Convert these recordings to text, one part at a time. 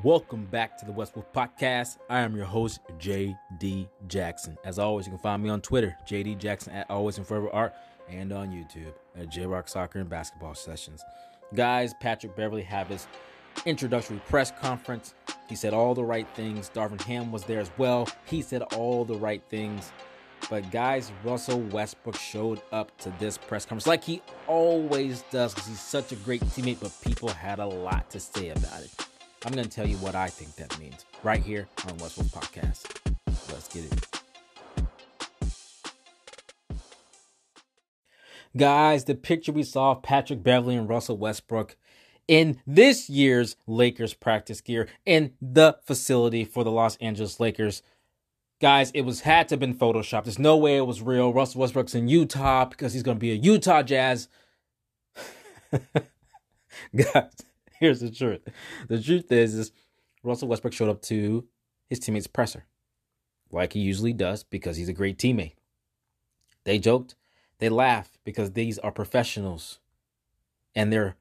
Welcome back to the West Wolf Podcast. I am your host, JD Jackson. As always, you can find me on Twitter, JD Jackson at Always and Forever Art, and on YouTube at J Rock Soccer and Basketball Sessions. Guys, Patrick Beverley had his introductory press conference. He said all the right things. Darvin Ham was there as well. He said all the right things. But guys, Russell Westbrook showed up to this press conference like he always does because he's such a great teammate, but people had a lot to say about it. I'm going to tell you what I think that means right here on West Wolf Podcast. Let's get it. Guys, the picture we saw of Patrick Beverley and Russell Westbrook in this year's Lakers practice gear in the facility for the Los Angeles Lakers. Guys, it was had to have been photoshopped. There's no way it was real. Russell Westbrook's in Utah because he's going to be a Utah Jazz. Guys, here's the truth. The truth is, is Russell Westbrook showed up to his teammates' presser, like he usually does, because he's a great teammate. They joked, they laughed because these are professionals, and they're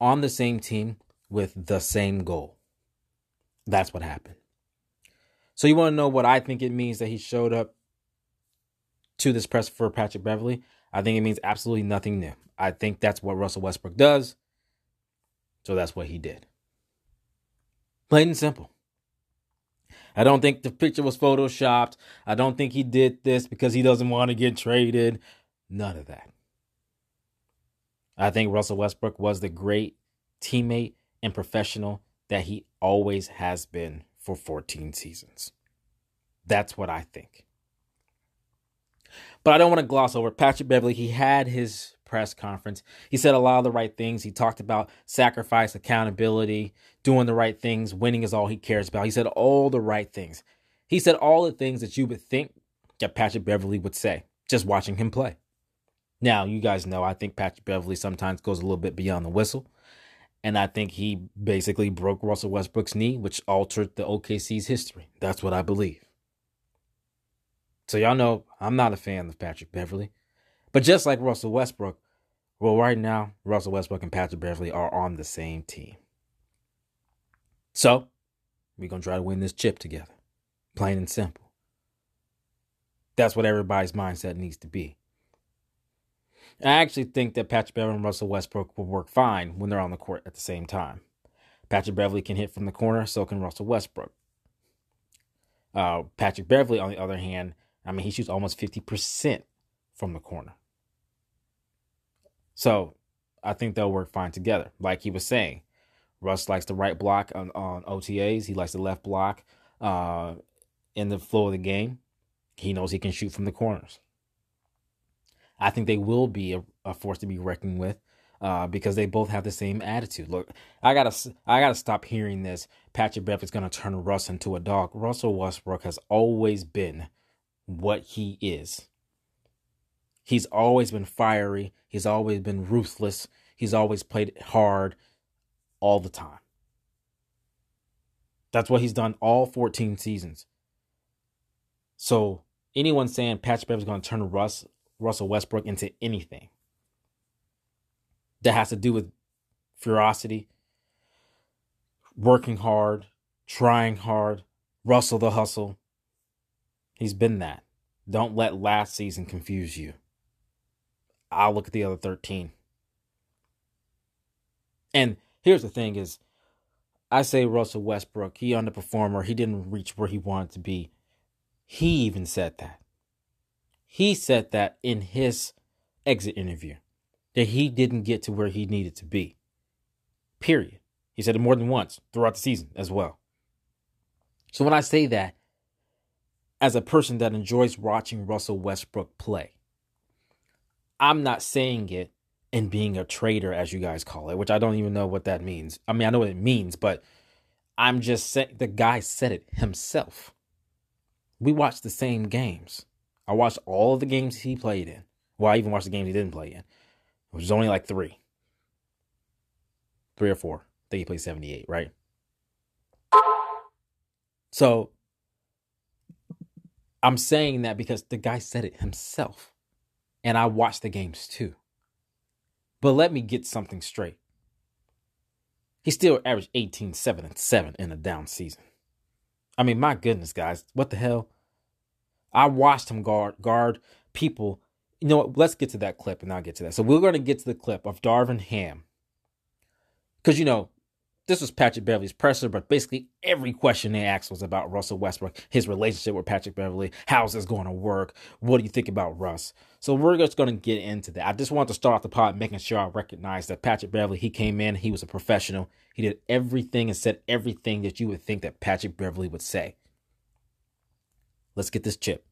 on the same team with the same goal. That's what happened. So you want to know what I think it means that he showed up to this press for Patrick Beverley? I think it means absolutely nothing new. I think that's what Russell Westbrook does. So that's what he did. Plain and simple. I don't think the picture was photoshopped. I don't think he did this because he doesn't want to get traded. None of that. I think Russell Westbrook was the great teammate and professional that he always has been for 14 seasons. That's what I think. But I don't want to gloss over Patrick Beverley. He had his press conference. He said a lot of the right things. He talked about sacrifice, accountability, doing the right things, winning is all he cares about. He said all the right things. He said all the things that you would think that Patrick Beverley would say just watching him play. Now, you guys know I think Patrick Beverley sometimes goes a little bit beyond the whistle. And I think he basically broke Russell Westbrook's knee, which altered the OKC's history. That's what I believe. So, y'all know I'm not a fan of Patrick Beverley. But just like Russell Westbrook, well, right now, Russell Westbrook and Patrick Beverley are on the same team. So, we're going to try to win this chip together. Plain and simple. That's what everybody's mindset needs to be. I actually think that Patrick Beverley and Russell Westbrook will work fine when they're on the court at the same time. Patrick Beverley can hit from the corner, so can Russell Westbrook. Uh, Patrick Beverley, on the other hand, I mean, he shoots almost 50% from the corner. So I think they'll work fine together. Like he was saying, Russ likes the right block on, on OTAs. He likes the left block uh, in the flow of the game. He knows he can shoot from the corners. I think they will be a, a force to be reckoned with uh, because they both have the same attitude. Look, I gotta, I gotta stop hearing this. Patrick Beverley's gonna turn Russ into a dog. Russell Westbrook has always been what he is. He's always been fiery. He's always been ruthless. He's always played hard all the time. That's what he's done all 14 seasons. So anyone saying Patrick is going to turn Russ Russell Westbrook into anything that has to do with ferocity, working hard, trying hard, Russell the hustle. He's been that. Don't let last season confuse you. I'll look at the other 13. And here's the thing is I say Russell Westbrook, he underperformed or he didn't reach where he wanted to be. He even said that. He said that in his exit interview that he didn't get to where he needed to be. Period. He said it more than once throughout the season as well. So when I say that, as a person that enjoys watching Russell Westbrook play, I'm not saying it and being a traitor, as you guys call it, which I don't even know what that means. I mean, I know what it means, but I'm just saying the guy said it himself. We watched the same games. I watched all the games he played in. Well, I even watched the games he didn't play in, which was only like three. Three or four. I think he played 78, right? So I'm saying that because the guy said it himself. And I watched the games too. But let me get something straight. He still averaged 18, 7, and 7 in a down season. I mean, my goodness, guys, what the hell? I watched him guard guard people. You know what? Let's get to that clip and I'll get to that. So we're going to get to the clip of Darvin Ham. Because, you know, this was Patrick Beverley's presser, but basically every question they asked was about Russell Westbrook, his relationship with Patrick Beverley. how's this going to work? What do you think about Russ? So we're just going to get into that. I just want to start off the pod making sure I recognize that Patrick Beverley, he came in, he was a professional. He did everything and said everything that you would think that Patrick Beverley would say. Let's get this chip.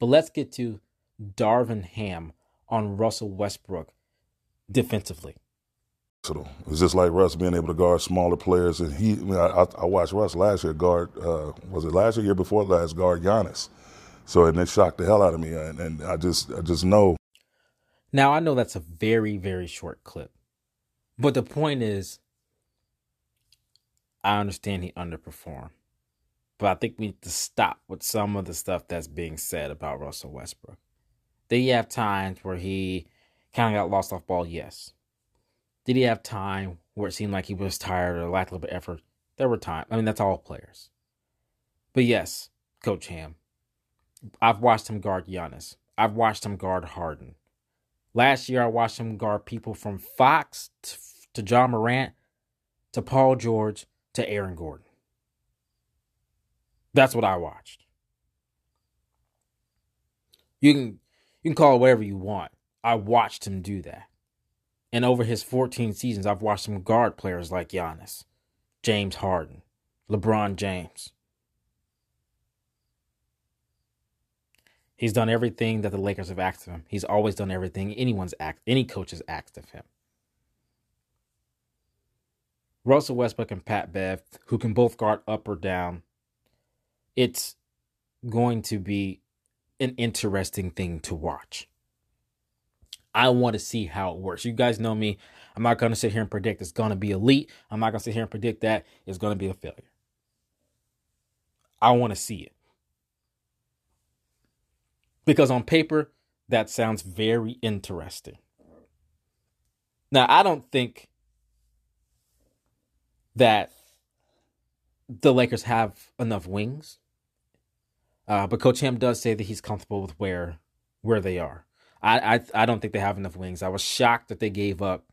But let's get to Darvin Ham on Russell Westbrook defensively. It's just like Russ being able to guard smaller players, and he. I, mean, I, I watched Russ last year guard. Uh, was it last year? Year before last, guard Giannis. So and it shocked the hell out of me, and, and I just I just know. Now I know that's a very very short clip, but the point is, I understand he underperformed, but I think we need to stop with some of the stuff that's being said about Russell Westbrook. Did he have times where he kind of got lost off ball? Yes. Did he have time where it seemed like he was tired or lacked a little bit of effort? There were times. I mean, that's all players. But yes, Coach Ham. I've watched him guard Giannis. I've watched him guard Harden. Last year, I watched him guard people from Fox to, to Ja Morant to Paul George to Aaron Gordon. That's what I watched. You can you can call it whatever you want. I watched him do that. And over his 14 seasons, I've watched some guard players like Giannis, James Harden, LeBron James. He's done everything that the Lakers have asked of him. He's always done everything anyone's asked, any coach has asked of him. Russell Westbrook and Pat Bev, who can both guard up or down, it's going to be an interesting thing to watch. I want to see how it works. You guys know me. I'm not going to sit here and predict it's going to be elite. I'm not going to sit here and predict that it's going to be a failure. I want to see it. Because on paper, that sounds very interesting. Now, I don't think that the Lakers have enough wings. Uh, but Coach Ham does say that he's comfortable with where where they are. I, I I don't think they have enough wings. I was shocked that they gave up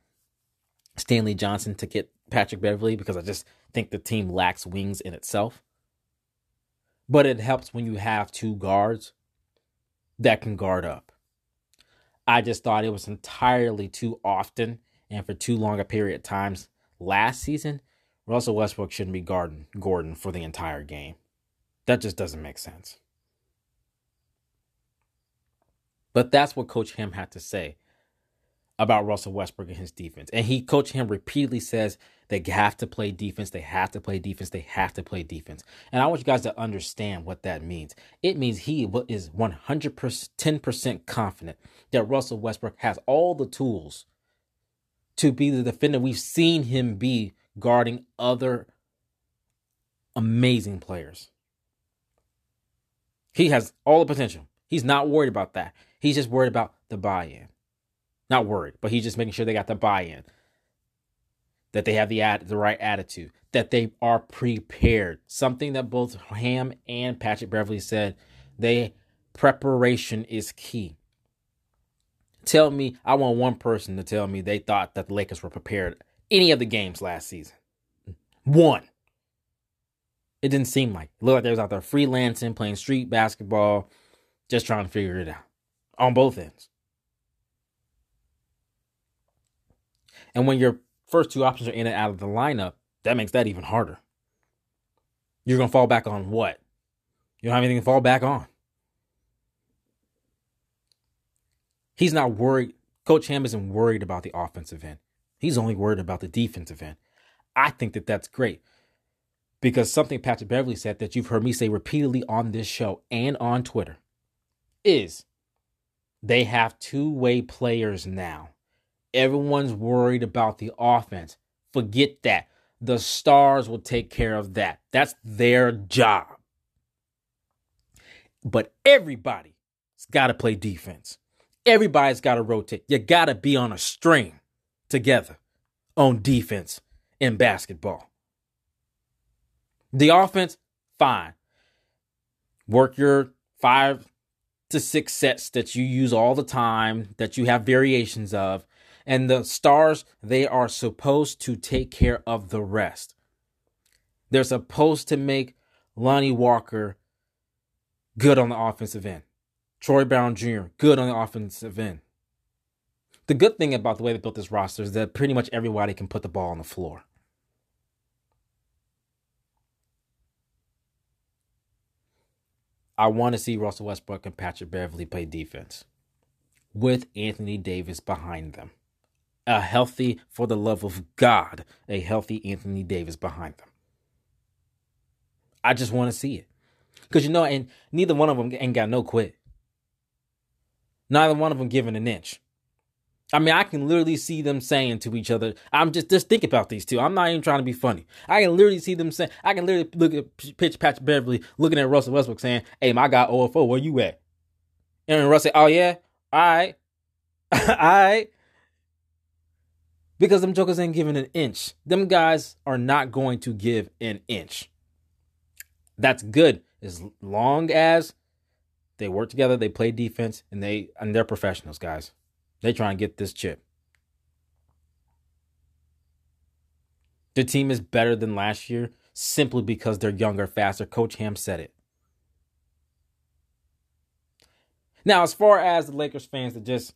Stanley Johnson to get Patrick Beverley because I just think the team lacks wings in itself. But it helps when you have two guards that can guard up. I just thought it was entirely too often and for too long a period of times last season. Russell Westbrook shouldn't be guarding Gordon for the entire game. That just doesn't make sense. But that's what Coach Ham had to say about Russell Westbrook and his defense. And he, Coach Ham, repeatedly says they have to play defense, they have to play defense, they have to play defense. And I want you guys to understand what that means. It means he is 110% confident that Russell Westbrook has all the tools to be the defender we've seen him be guarding other amazing players. He has all the potential. He's not worried about that. He's just worried about the buy in. Not worried, but he's just making sure they got the buy in, that they have the ad, the right attitude, that they are prepared. Something that both Ham and Patrick Beverley said. They preparation is key. Tell me, I want one person to tell me they thought that the Lakers were prepared any of the games last season. One. It didn't seem like. It looked like they was out there freelancing, playing street basketball, just trying to figure it out on both ends. And when your first two options are in and out of the lineup, that makes that even harder. You're going to fall back on what? You don't have anything to fall back on. He's not worried. Coach Ham isn't worried about the offensive end. He's only worried about the defensive end. I think that that's great because something Patrick Beverley said that you've heard me say repeatedly on this show and on Twitter is they have two way players now. Everyone's worried about the offense. Forget that. The stars will take care of that. That's their job. But everybody's got to play defense. Everybody's got to rotate. You got to be on a string together on defense in basketball. The offense, fine. Work your five to six sets that you use all the time, that you have variations of. And the stars, they are supposed to take care of the rest. They're supposed to make Lonnie Walker good on the offensive end. Troy Brown Jr., good on the offensive end. The good thing about the way they built this roster is that pretty much everybody can put the ball on the floor. I want to see Russell Westbrook and Patrick Beverley play defense with Anthony Davis behind them. A healthy, for the love of God, a healthy Anthony Davis behind them. I just want to see it. Because, you know, and neither one of them ain't got no quit. Neither one of them giving an inch. I mean, I can literally see them saying to each other, I'm just, just think about these two. I'm not even trying to be funny. I can literally see them saying, I can literally look at Pitch Patrick Beverley looking at Russell Westbrook saying, Hey, my guy oh, OFO, where you at? And Russ say, Oh, yeah? All right. All right. Because them jokers ain't giving an inch. Them guys are not going to give an inch. That's good as long as they work together, they play defense, and they and they're professionals, guys. They try and get this chip. The team is better than last year simply because they're younger, faster. Coach Ham said it. Now, as far as the Lakers fans that just,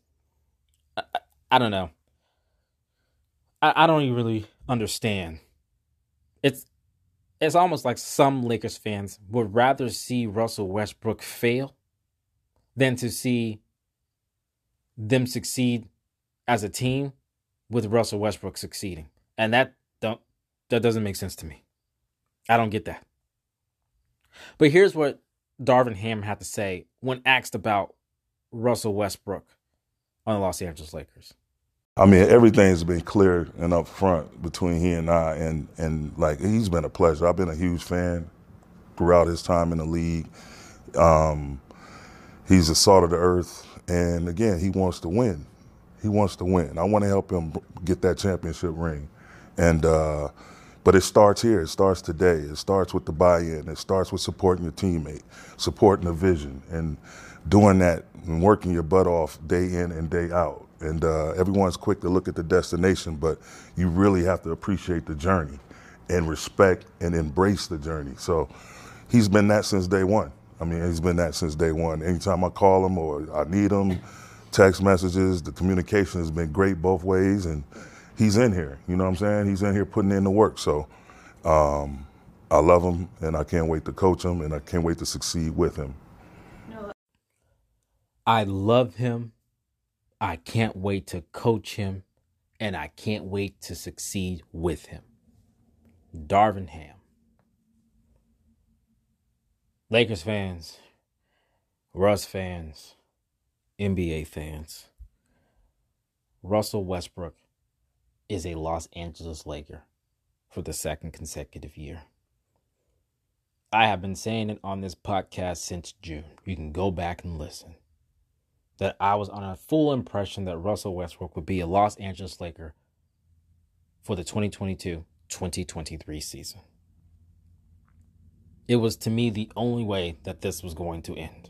I, I don't know. I, I don't even really understand. It's it's almost like some Lakers fans would rather see Russell Westbrook fail than to see them succeed as a team with Russell Westbrook succeeding. And that don't that doesn't make sense to me. I don't get that. But here's what Darvin Ham had to say when asked about Russell Westbrook on the Los Angeles Lakers. I mean, everything's been clear and up front between he and I, and and like he's been a pleasure. I've been a huge fan throughout his time in the league. Um, he's a salt of the earth. And again, he wants to win. He wants to win. I want to help him get that championship ring. And uh, but it starts here. It starts today. It starts with the buy-in. It starts with supporting your teammate, supporting the vision, and doing that and working your butt off day in and day out. And uh, everyone's quick to look at the destination, but you really have to appreciate the journey and respect and embrace the journey. So he's been that since day one. I mean, he's been that since day one. Anytime I call him or I need him, text messages, the communication has been great both ways, and he's in here. You know what I'm saying? He's in here putting in the work. So um, I love him, and I can't wait to coach him, and I can't wait to succeed with him. I love him. I can't wait to coach him, and I can't wait to succeed with him. Darvin Ham. Lakers fans, Russ fans, NBA fans, Russell Westbrook is a Los Angeles Laker for the second consecutive year. I have been saying it on this podcast since June. You can go back and listen. That I was on a full impression that Russell Westbrook would be a Los Angeles Laker for the 2022 2023 season. It was to me the only way that this was going to end.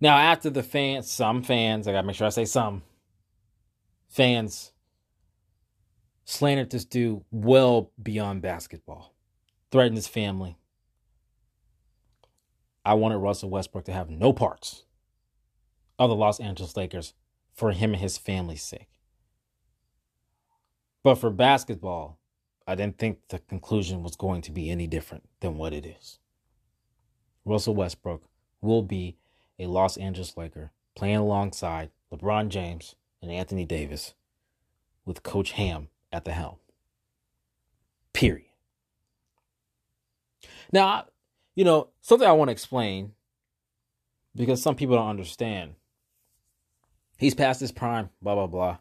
Now, after the fans, some fans, I gotta make sure I say some fans slandered this dude well beyond basketball, threatened his family. I wanted Russell Westbrook to have no parts of the Los Angeles Lakers for him and his family's sake. But for basketball, I didn't think the conclusion was going to be any different than what it is. Russell Westbrook will be a Los Angeles Laker playing alongside LeBron James and Anthony Davis with Coach Ham at the helm. Period. Now, you know, something I want to explain because some people don't understand. He's past his prime, blah, blah, blah.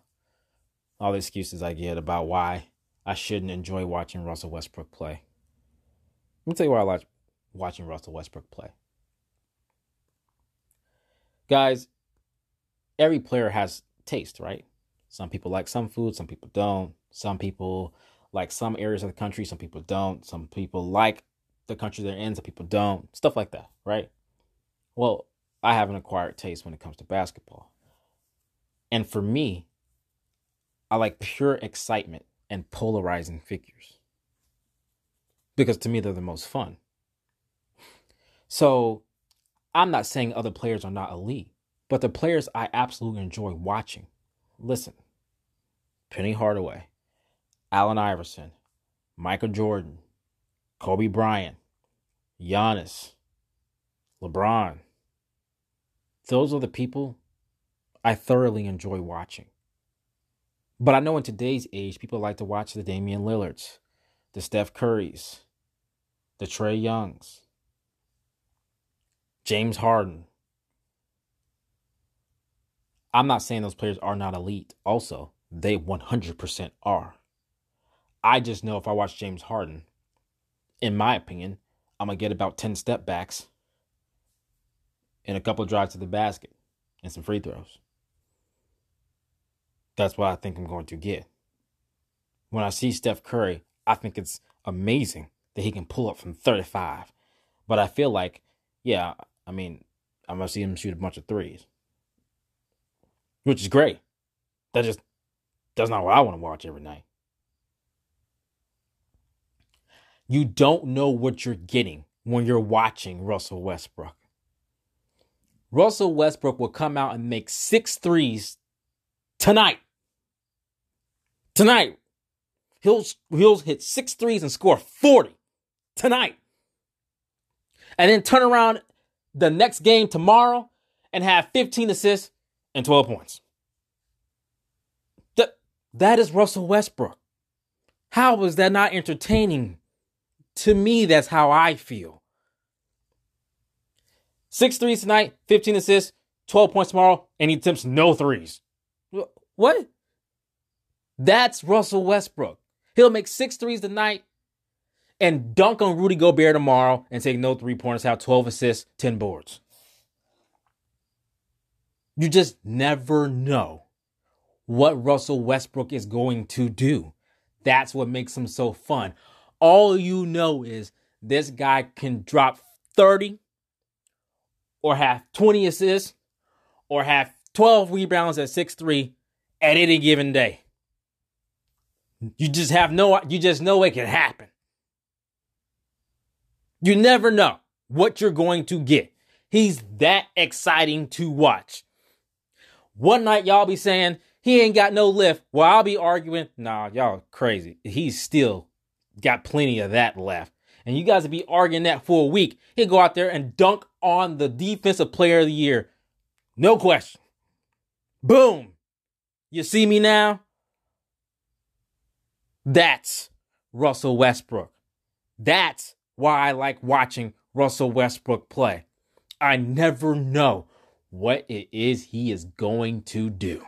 All the excuses I get about why I shouldn't enjoy watching Russell Westbrook play. Let me tell you why I like watching Russell Westbrook play. Guys, every player has taste, right? Some people like some food, some people don't. Some people like some areas of the country, some people don't. Some people like the country they're in, some people don't. Stuff like that, right? Well, I have an acquired taste when it comes to basketball. And for me, I like pure excitement and polarizing figures. Because to me, they're the most fun. So I'm not saying other players are not elite, but the players I absolutely enjoy watching. Listen, Penny Hardaway, Allen Iverson, Michael Jordan, Kobe Bryant, Giannis, LeBron. Those are the people I thoroughly enjoy watching. But I know in today's age, people like to watch the Damian Lillards, the Steph Currys, the Trey Youngs, James Harden. I'm not saying those players are not elite. Also, they 100% are. I just know if I watch James Harden, in my opinion, I'm going to get about 10 step backs and a couple drives to the basket and some free throws. That's what I think I'm going to get. When I see Steph Curry, I think it's amazing that he can pull up from 35. But I feel like, yeah, I mean, I'm going to see him shoot a bunch of threes, which is great. That just, that's not what I want to watch every night. You don't know what you're getting when you're watching Russell Westbrook. Russell Westbrook will come out and make six threes tonight. Tonight. He'll, he'll hit six threes and score 40 tonight. And then turn around the next game tomorrow and have 15 assists and 12 points. That, that is Russell Westbrook. How was that not entertaining to me, that's how I feel. Six threes tonight, 15 assists, 12 points tomorrow, and he attempts no threes. What? That's Russell Westbrook. He'll make six threes tonight and dunk on Rudy Gobert tomorrow and take no three pointers, have 12 assists, 10 boards. You just never know what Russell Westbrook is going to do. That's what makes him so fun. All you know is this guy can drop 30 or have 20 assists or have 12 rebounds at 6'3 at any given day. You just have no, you just know it can happen. You never know what you're going to get. He's that exciting to watch. One night y'all be saying he ain't got no lift. Well, I'll be arguing, nah, y'all crazy. He's still got plenty of that left. And you guys will be arguing that for a week. He'll go out there and dunk on the defensive player of the year. No question. Boom. You see me now? That's Russell Westbrook. That's why I like watching Russell Westbrook play. I never know what it is he is going to do.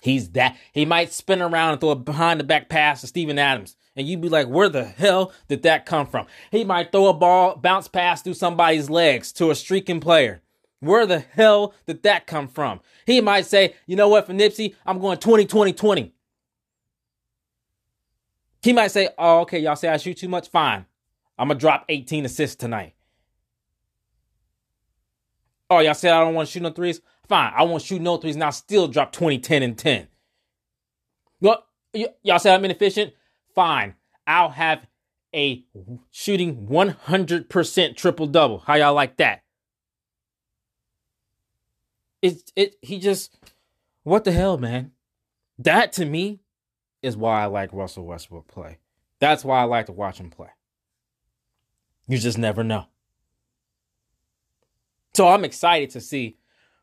He's that. He might spin around and throw a behind the back pass to Steven Adams. And you'd be like, where the hell did that come from? He might throw a ball, bounce pass through somebody's legs to a streaking player. Where the hell did that come from? He might say, you know what, for Nipsey, I'm going 20, 20, 20. He might say, oh, okay, y'all say I shoot too much? Fine. I'm going to drop 18 assists tonight. Oh, y'all say I don't want to shoot no threes? Fine. I won't shoot no threes and I'll still drop 20, 10, and 10. Well, y- y'all say I'm inefficient? Fine. I'll have a shooting 100% triple double. How y'all like that? It, it, he just, what the hell, man? That to me is why I like Russell Westbrook play. That's why I like to watch him play. You just never know. So I'm excited to see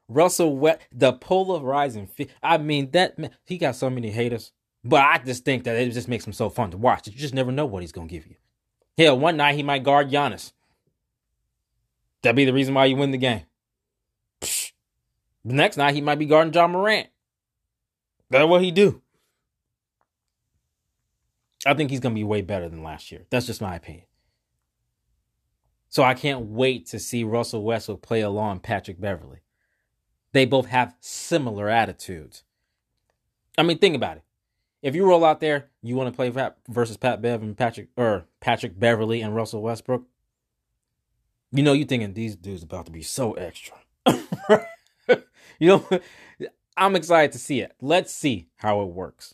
Russell West, the polarizing. I mean, that man, he got so many haters, but I just think that it just makes him so fun to watch. You just never know what he's gonna give you. Hell, one night he might guard Giannis. That'd be the reason why you win the game. The next night he might be guarding Ja Morant. That's what he do. I think he's gonna be way better than last year. That's just my opinion. So I can't wait to see Russell Westbrook play along Patrick Beverley. They both have similar attitudes. I mean, think about it. If you roll out there, you want to play Pat versus Pat Bev and Patrick or Patrick Beverley and Russell Westbrook. You know, you're thinking these dudes about to be so extra. you know, I'm excited to see it. Let's see how it works.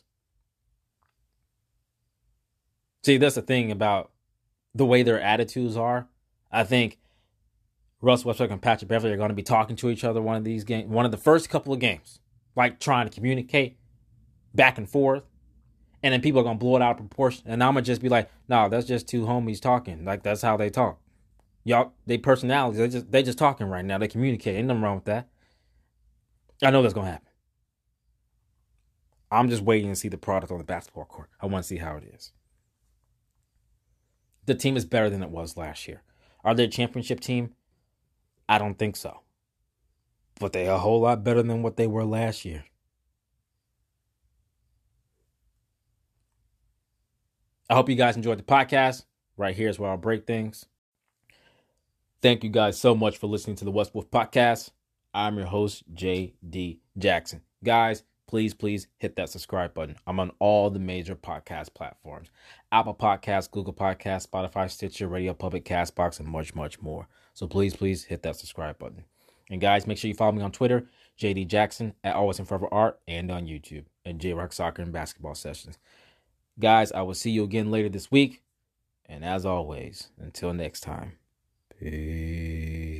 See, that's the thing about the way their attitudes are. I think Russ Westbrook and Patrick Beverley are going to be talking to each other one of these games, one of the first couple of games, like trying to communicate back and forth. And then people are going to blow it out of proportion. And I'm going to just be like, no, that's just two homies talking. Like, that's how they talk. Y'all, they personalities, they just they just talking right now. They communicate. Ain't nothing wrong with that. I know that's going to happen. I'm just waiting to see the product on the basketball court. I want to see how it is. The team is better than it was last year. Are they a championship team? I don't think so. But they're a whole lot better than what they were last year. I hope you guys enjoyed the podcast. Right here is where I'll break things. Thank you guys so much for listening to the West Wolf Podcast. I'm your host, JD Jackson. Guys, please, please hit that subscribe button. I'm on all the major podcast platforms Apple Podcasts, Google Podcasts, Spotify, Stitcher, Radio Public, Castbox, and much, much more. So please, please hit that subscribe button. And guys, make sure you follow me on Twitter, JD Jackson, at Always and Forever Art, and on YouTube at J Rock Soccer and Basketball Sessions. Guys, I will see you again later this week. And as always, until next time, peace.